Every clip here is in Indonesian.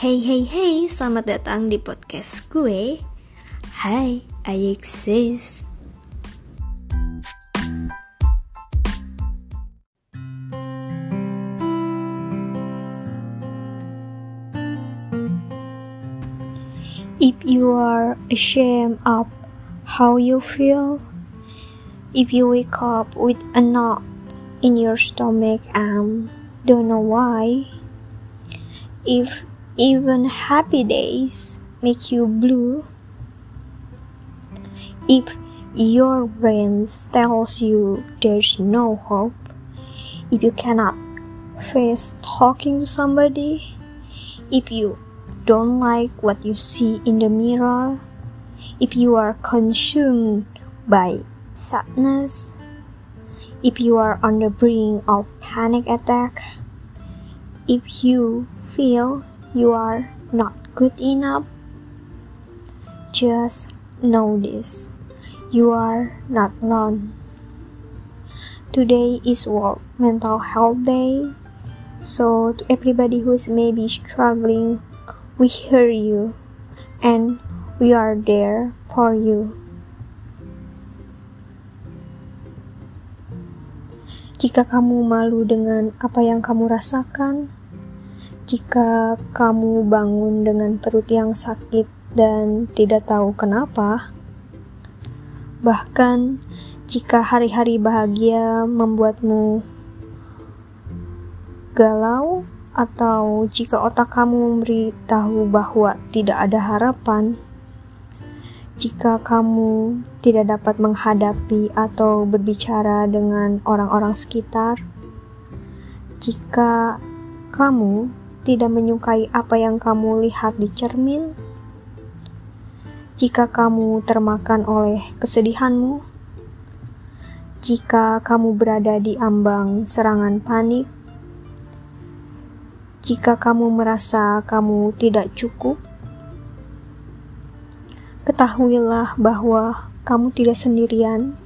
Hey hey hey, selamat datang di podcast gue. Hai, I exist. If you are ashamed of how you feel, if you wake up with a knot in your stomach and don't know why, if even happy days make you blue, if your brain tells you there's no hope, if you cannot face talking to somebody, if you don't like what you see in the mirror, if you are consumed by sadness, if you are on the brink of panic attack, if you feel you are not good enough, just know this. You are not alone. Today is World Mental Health Day. So to everybody who is maybe struggling We hear you, and we are there for you. Jika kamu malu dengan apa yang kamu rasakan, jika kamu bangun dengan perut yang sakit dan tidak tahu kenapa, bahkan jika hari-hari bahagia membuatmu galau, atau jika otak kamu memberitahu bahwa tidak ada harapan, jika kamu tidak dapat menghadapi atau berbicara dengan orang-orang sekitar, jika kamu tidak menyukai apa yang kamu lihat di cermin, jika kamu termakan oleh kesedihanmu, jika kamu berada di ambang serangan panik, jika kamu merasa kamu tidak cukup, ketahuilah bahwa kamu tidak sendirian.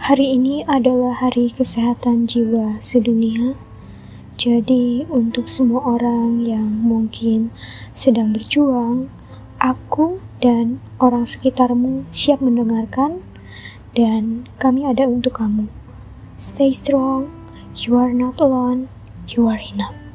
Hari ini adalah Hari Kesehatan Jiwa Sedunia. Jadi, untuk semua orang yang mungkin sedang berjuang Aku dan orang sekitarmu siap mendengarkan, dan kami ada untuk kamu. Stay strong, you are not alone, you are enough.